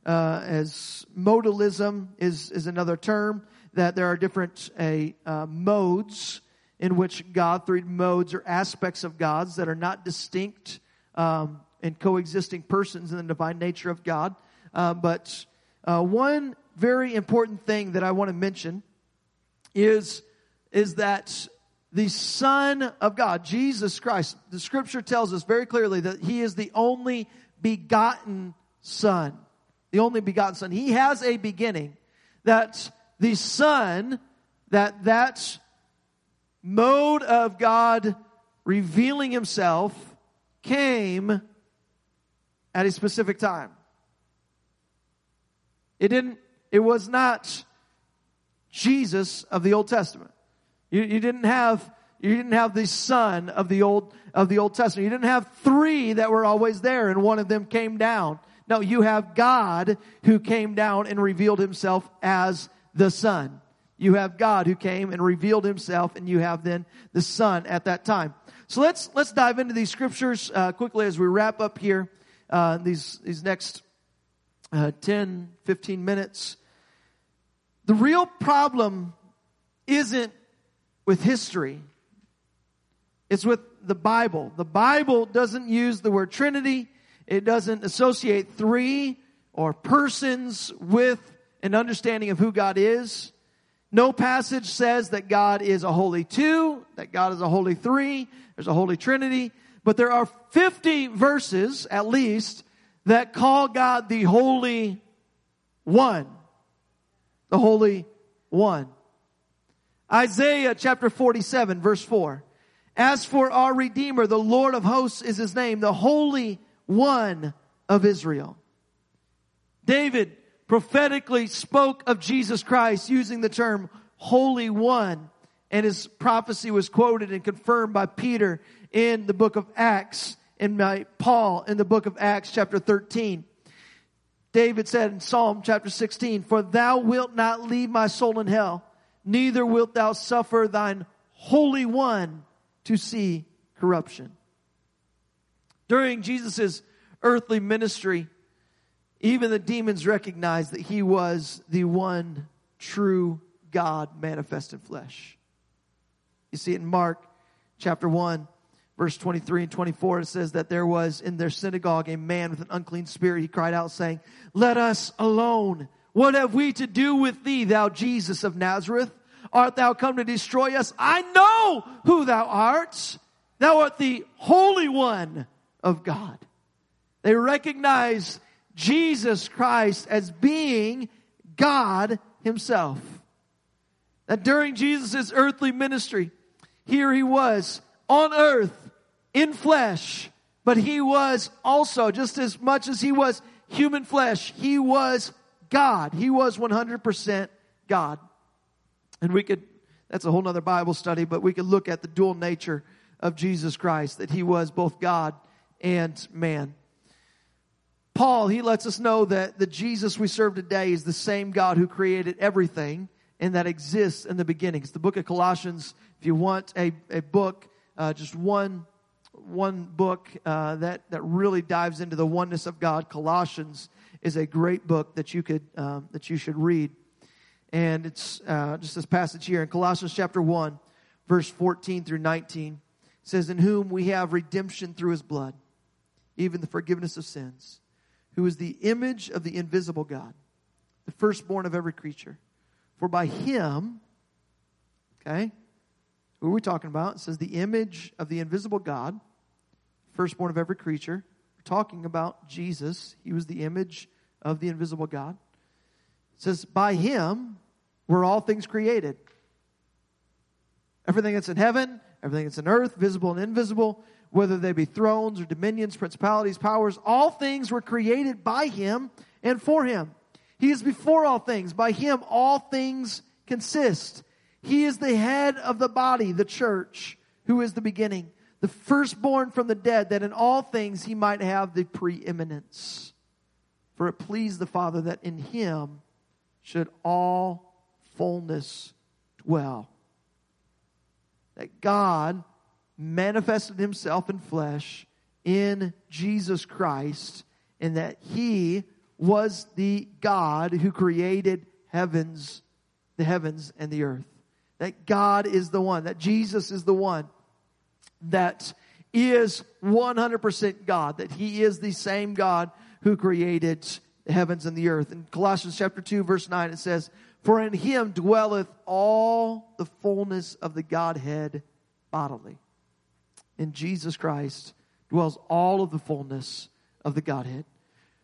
uh, as modalism is, is another term that there are different uh, modes in which God, three modes or aspects of God's that are not distinct um, and coexisting persons in the divine nature of God. Uh, but uh, one very important thing that I want to mention is, is that the Son of God, Jesus Christ, the scripture tells us very clearly that He is the only begotten Son. The only begotten Son. He has a beginning. That the Son, that that mode of God revealing Himself came at a specific time. It didn't, it was not Jesus of the Old Testament. You, you didn't have, you didn't have the son of the Old, of the Old Testament. You didn't have three that were always there and one of them came down. No, you have God who came down and revealed himself as the son. You have God who came and revealed himself and you have then the son at that time. So let's, let's dive into these scriptures, uh, quickly as we wrap up here uh, these, these next uh, 10, 15 minutes. The real problem isn't with history. It's with the Bible. The Bible doesn't use the word Trinity. It doesn't associate three or persons with an understanding of who God is. No passage says that God is a holy two, that God is a holy three, there's a holy trinity. But there are 50 verses, at least, that call God the Holy One. The Holy One. Isaiah chapter 47 verse 4. As for our Redeemer, the Lord of hosts is his name, the Holy One of Israel. David prophetically spoke of Jesus Christ using the term Holy One, and his prophecy was quoted and confirmed by Peter in the book of Acts, in my Paul in the book of Acts chapter 13. David said in Psalm chapter 16, For thou wilt not leave my soul in hell, neither wilt thou suffer thine Holy One to see corruption. During Jesus' earthly ministry, even the demons recognized that he was the one true God manifest in flesh. You see it in Mark chapter 1, verse 23 and 24, it says that there was in their synagogue a man with an unclean spirit. He cried out saying, Let us alone. What have we to do with thee, thou Jesus of Nazareth? Art thou come to destroy us? I know who thou art. Thou art the Holy One of God. They recognize Jesus Christ as being God Himself. That during Jesus' earthly ministry, here He was on earth in flesh, but he was also, just as much as he was human flesh, he was God. He was 100% God. And we could, that's a whole nother Bible study, but we could look at the dual nature of Jesus Christ, that he was both God and man. Paul, he lets us know that the Jesus we serve today is the same God who created everything and that exists in the beginnings. The book of Colossians, if you want a, a book, uh, just one one book uh, that that really dives into the oneness of God. Colossians is a great book that you could um, that you should read, and it's uh, just this passage here in Colossians chapter one, verse fourteen through nineteen says, "In whom we have redemption through His blood, even the forgiveness of sins, who is the image of the invisible God, the firstborn of every creature. For by Him, okay." Who are we talking about? It says the image of the invisible God, firstborn of every creature. We're talking about Jesus. He was the image of the invisible God. It says, by him were all things created. Everything that's in heaven, everything that's in earth, visible and invisible, whether they be thrones or dominions, principalities, powers, all things were created by him and for him. He is before all things. By him all things consist. He is the head of the body, the church, who is the beginning, the firstborn from the dead, that in all things he might have the preeminence. For it pleased the Father that in him should all fullness dwell. That God manifested himself in flesh in Jesus Christ, and that he was the God who created heavens, the heavens and the earth that God is the one, that Jesus is the one that is 100% God, that He is the same God who created the heavens and the earth. In Colossians chapter 2 verse 9 it says, For in Him dwelleth all the fullness of the Godhead bodily. In Jesus Christ dwells all of the fullness of the Godhead.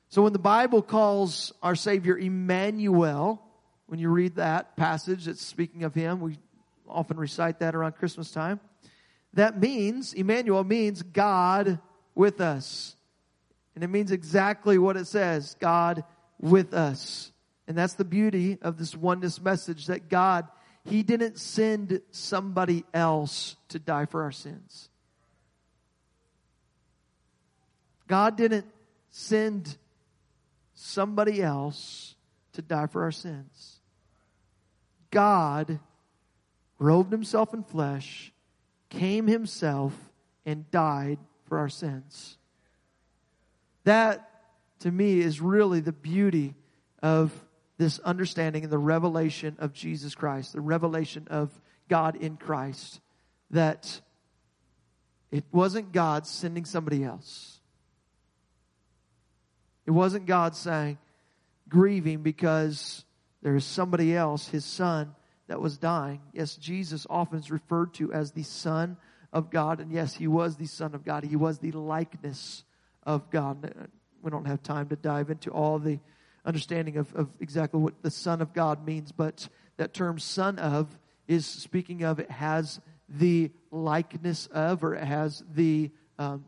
So when the Bible calls our Savior Emmanuel, when you read that passage, it's speaking of Him. We often recite that around Christmas time. That means, Emmanuel means God with us. And it means exactly what it says God with us. And that's the beauty of this oneness message that God, He didn't send somebody else to die for our sins. God didn't send somebody else to die for our sins. God robed himself in flesh, came himself, and died for our sins. That, to me, is really the beauty of this understanding and the revelation of Jesus Christ, the revelation of God in Christ, that it wasn't God sending somebody else. It wasn't God saying, grieving because there is somebody else, his son, that was dying. Yes, Jesus often is referred to as the Son of God. And yes, he was the Son of God. He was the likeness of God. We don't have time to dive into all the understanding of, of exactly what the Son of God means, but that term Son of is speaking of it has the likeness of, or it has the, um,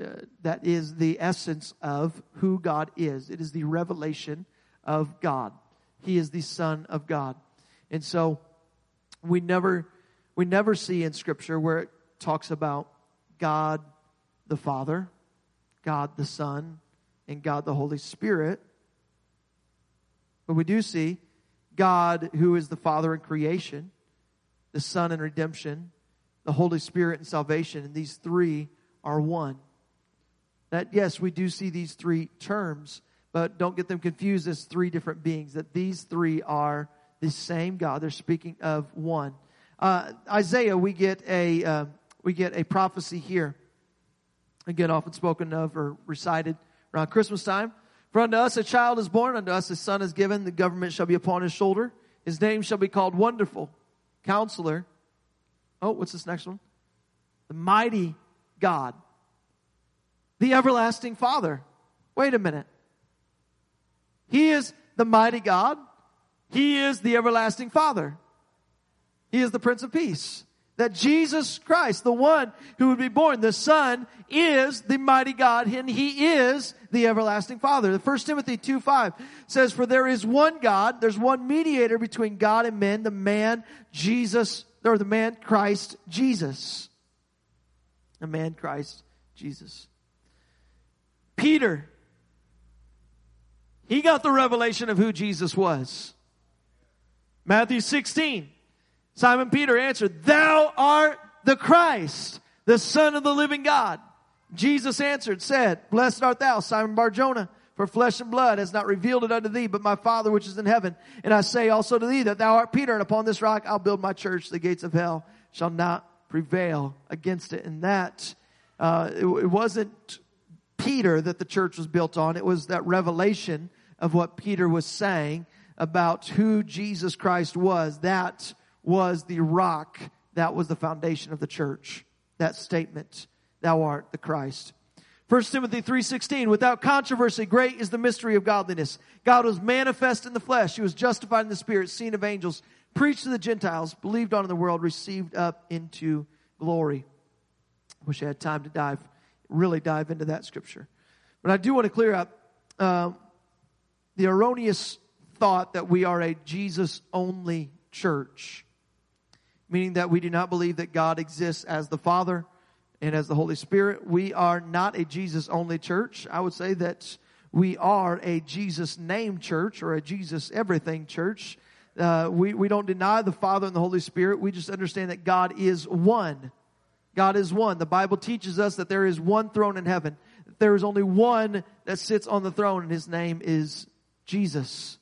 uh, that is the essence of who God is. It is the revelation of God. He is the Son of God. And so we never we never see in scripture where it talks about God the Father, God the Son, and God the Holy Spirit. But we do see God who is the Father in creation, the Son in redemption, the Holy Spirit in salvation, and these three are one. That yes, we do see these three terms, but don't get them confused as three different beings, that these three are the same God. They're speaking of one. Uh, Isaiah, we get a uh, we get a prophecy here. Again, often spoken of or recited around Christmas time. For unto us a child is born, unto us a son is given. The government shall be upon his shoulder. His name shall be called Wonderful, Counselor. Oh, what's this next one? The Mighty God, the Everlasting Father. Wait a minute. He is the Mighty God. He is the everlasting Father. He is the Prince of Peace. that Jesus Christ, the one who would be born, the Son, is the mighty God and He is the everlasting Father. The 1 Timothy 2 5 says, For there is one God, there's one mediator between God and men, the man Jesus, or the man Christ Jesus. The man Christ Jesus. Peter, he got the revelation of who Jesus was. Matthew 16. Simon Peter answered, Thou art the Christ, the Son of the living God. Jesus answered, said, Blessed art thou, Simon Barjona, for flesh and blood has not revealed it unto thee, but my Father which is in heaven. And I say also to thee that thou art Peter, and upon this rock I'll build my church. The gates of hell shall not prevail against it. And that, uh, it, it wasn't Peter that the church was built on. It was that revelation of what Peter was saying about who Jesus Christ was. That was the rock. That was the foundation of the church. That statement, thou art the Christ. 1 Timothy 3:16 Without controversy great is the mystery of godliness. God was manifest in the flesh, he was justified in the spirit, seen of angels, preached to the Gentiles, believed on in the world, received up into glory. Wish I had time to dive really dive into that scripture. But I do want to clear up uh, the erroneous thought that we are a Jesus only church, meaning that we do not believe that God exists as the Father and as the Holy Spirit. We are not a Jesus only church. I would say that we are a Jesus name church or a Jesus everything church. Uh, we, we don't deny the Father and the Holy Spirit. We just understand that God is one. God is one. The Bible teaches us that there is one throne in heaven. There is only one that sits on the throne and his name is Jesus.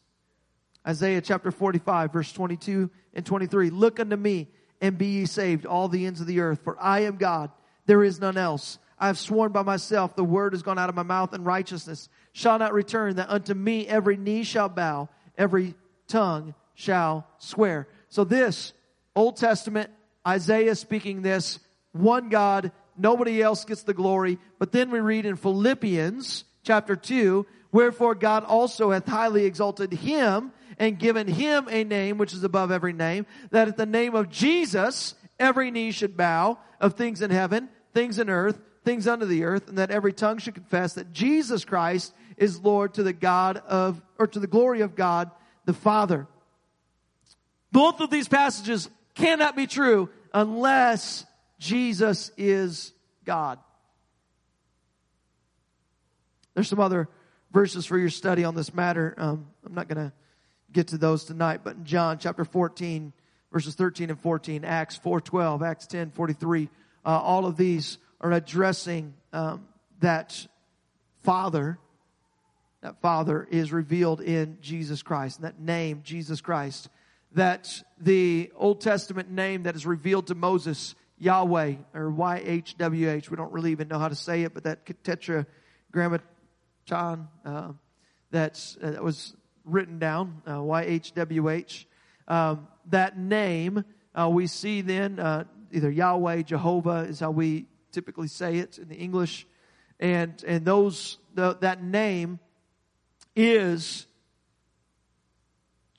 Isaiah chapter 45 verse 22 and 23. Look unto me and be ye saved, all the ends of the earth, for I am God. There is none else. I have sworn by myself, the word has gone out of my mouth and righteousness shall not return, that unto me every knee shall bow, every tongue shall swear. So this, Old Testament, Isaiah speaking this, one God, nobody else gets the glory. But then we read in Philippians chapter 2, Wherefore God also hath highly exalted him and given him a name which is above every name, that at the name of Jesus every knee should bow of things in heaven, things in earth, things under the earth, and that every tongue should confess that Jesus Christ is Lord to the God of, or to the glory of God the Father. Both of these passages cannot be true unless Jesus is God. There's some other verses for your study on this matter. Um, I'm not going to get to those tonight, but in John chapter 14, verses 13 and 14, Acts 4:12, Acts 10, 43, uh, all of these are addressing um, that Father. That Father is revealed in Jesus Christ, and that name, Jesus Christ. That the Old Testament name that is revealed to Moses, Yahweh, or YHWH, we don't really even know how to say it, but that tetragrammaton uh, that's, uh, that was written down, uh, YHWH. Um, that name, uh, we see then uh, either Yahweh, Jehovah is how we typically say it in the English. And, and those, the, that name is,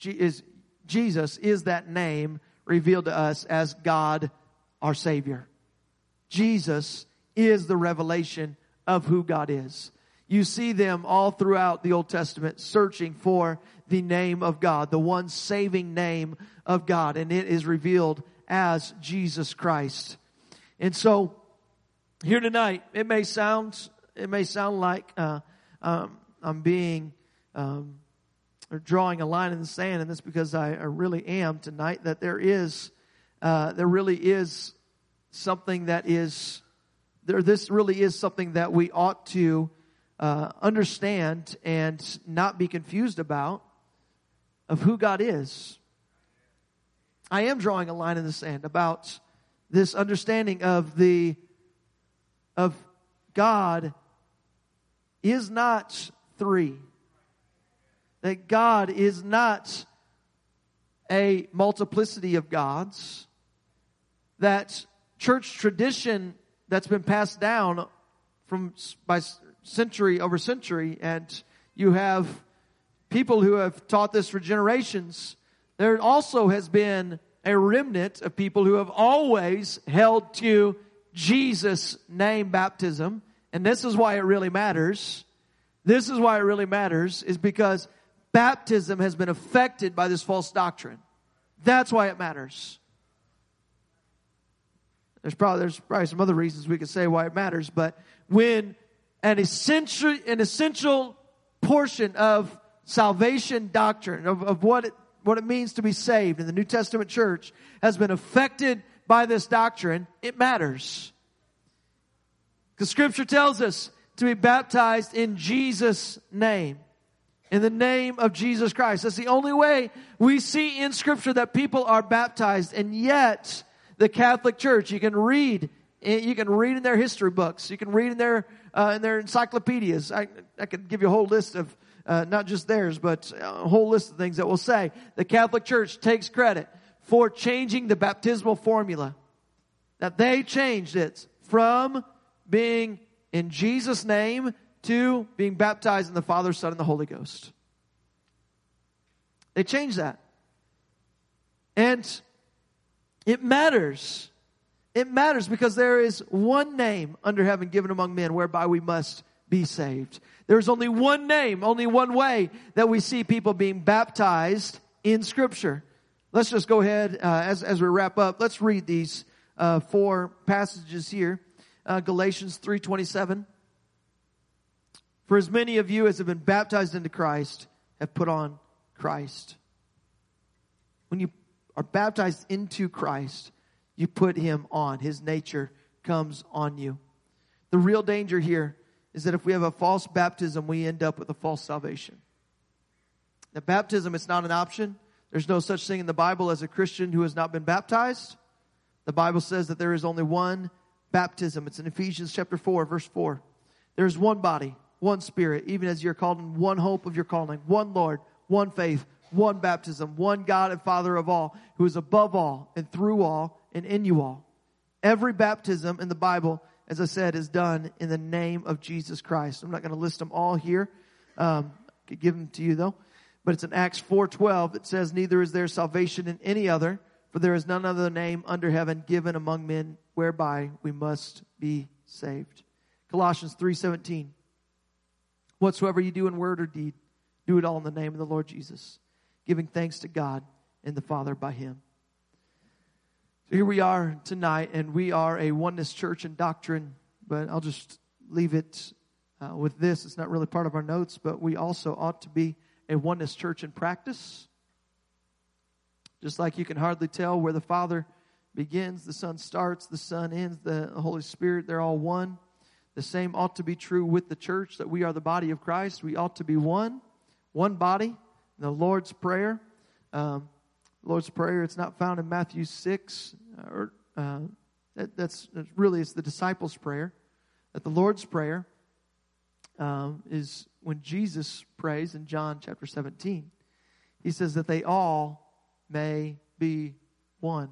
is, Jesus is that name revealed to us as God our Savior. Jesus is the revelation of who God is. You see them all throughout the Old Testament searching for the name of God, the one saving name of God, and it is revealed as Jesus Christ. And so, here tonight, it may sound, it may sound like uh, um, I'm being um, or drawing a line in the sand, and that's because I, I really am tonight. That there is, uh, there really is something that is there. This really is something that we ought to uh, understand and not be confused about of who God is. I am drawing a line in the sand about this understanding of the of God is not three. That God is not a multiplicity of gods. That church tradition that's been passed down from by century over century, and you have people who have taught this for generations. There also has been a remnant of people who have always held to Jesus' name baptism. And this is why it really matters. This is why it really matters is because baptism has been affected by this false doctrine. That's why it matters. There's probably, there's probably some other reasons we could say why it matters, but when an essential, an essential portion of salvation doctrine, of, of what it, what it means to be saved in the New Testament church has been affected by this doctrine, it matters. Because scripture tells us to be baptized in Jesus' name. In the name of Jesus Christ. That's the only way we see in scripture that people are baptized. And yet, the Catholic Church, you can read, you can read in their history books, you can read in their, uh, in their encyclopedias. I, I could give you a whole list of uh, not just theirs, but a whole list of things that will say the Catholic Church takes credit for changing the baptismal formula. That they changed it from being in Jesus' name to being baptized in the Father, Son, and the Holy Ghost. They changed that. And it matters. It matters because there is one name under heaven given among men whereby we must be saved. There's only one name, only one way that we see people being baptized in Scripture. Let's just go ahead uh, as as we wrap up. Let's read these uh, four passages here. Uh, Galatians three twenty seven. For as many of you as have been baptized into Christ have put on Christ. When you are baptized into Christ, you put Him on. His nature comes on you. The real danger here is that if we have a false baptism, we end up with a false salvation. The baptism is not an option. There's no such thing in the Bible as a Christian who has not been baptized. The Bible says that there is only one baptism. It's in Ephesians chapter 4, verse 4. There's one body, one spirit, even as you're called in one hope of your calling, one Lord, one faith, one baptism, one God and Father of all, who is above all and through all and in you all. Every baptism in the Bible as I said, is done in the name of Jesus Christ. I'm not going to list them all here. Um, I could give them to you though. But it's in Acts 4:12 that says, "Neither is there salvation in any other, for there is none other name under heaven given among men whereby we must be saved." Colossians 3:17. Whatsoever you do in word or deed, do it all in the name of the Lord Jesus, giving thanks to God and the Father by him. So here we are tonight, and we are a oneness church in doctrine, but I'll just leave it uh, with this. It's not really part of our notes, but we also ought to be a oneness church in practice. Just like you can hardly tell where the Father begins, the Son starts, the Son ends, the Holy Spirit, they're all one. The same ought to be true with the church that we are the body of Christ. We ought to be one, one body. The Lord's Prayer. Um, Lord's Prayer. It's not found in Matthew 6, uh, or uh, that, that's, really it's the disciples' prayer. That the Lord's Prayer um, is when Jesus prays in John chapter 17. He says that they all may be one.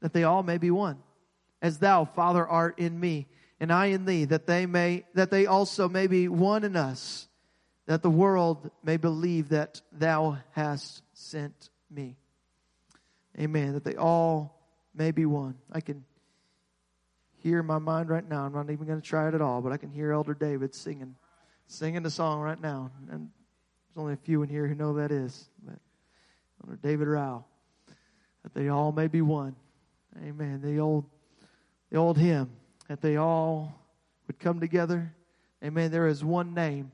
That they all may be one. As thou, Father, art in me, and I in thee, that they may that they also may be one in us, that the world may believe that thou hast sent me. Amen. That they all may be one. I can hear my mind right now. I'm not even going to try it at all, but I can hear Elder David singing, singing the song right now. And there's only a few in here who know that is. But Elder David Rao. That they all may be one. Amen. The old, the old hymn. That they all would come together. Amen. There is one name.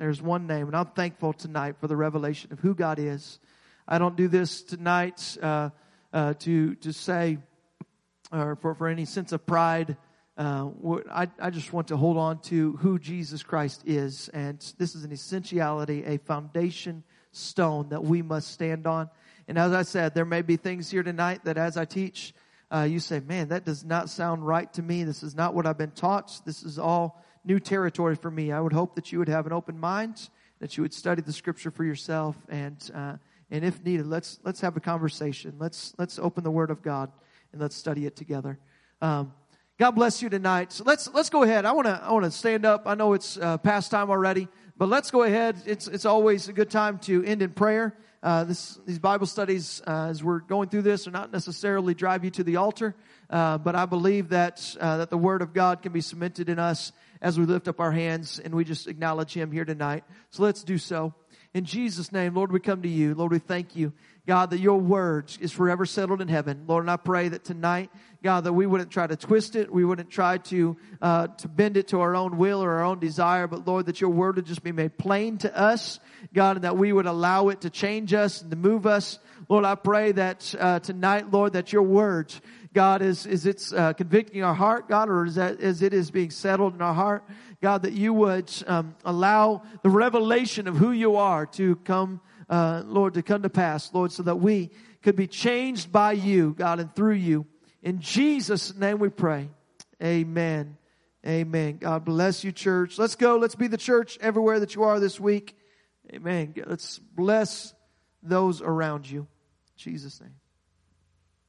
There's one name. And I'm thankful tonight for the revelation of who God is I don't do this tonight uh, uh, to to say or for, for any sense of pride. Uh, I, I just want to hold on to who Jesus Christ is. And this is an essentiality, a foundation stone that we must stand on. And as I said, there may be things here tonight that as I teach, uh, you say, man, that does not sound right to me. This is not what I've been taught. This is all new territory for me. I would hope that you would have an open mind, that you would study the scripture for yourself and, uh, and if needed, let's let's have a conversation. Let's let's open the Word of God and let's study it together. Um, God bless you tonight. So let's let's go ahead. I want to I want to stand up. I know it's uh, past time already, but let's go ahead. It's it's always a good time to end in prayer. uh, this, these Bible studies, uh, as we're going through this, are not necessarily drive you to the altar, uh, but I believe that uh, that the Word of God can be cemented in us as we lift up our hands and we just acknowledge Him here tonight. So let's do so. In Jesus' name, Lord, we come to you. Lord, we thank you. God, that your word is forever settled in heaven. Lord, and I pray that tonight, God, that we wouldn't try to twist it. We wouldn't try to, uh, to bend it to our own will or our own desire, but Lord, that your word would just be made plain to us. God, and that we would allow it to change us and to move us. Lord, I pray that, uh, tonight, Lord, that your words, God, is, is it's, uh, convicting our heart, God, or is that, as it is being settled in our heart? God, that you would, um, allow the revelation of who you are to come, uh, Lord, to come to pass, Lord, so that we could be changed by you, God, and through you. In Jesus' name we pray. Amen. Amen. God bless you, church. Let's go. Let's be the church everywhere that you are this week. Amen. Let's bless those around you. In Jesus' name.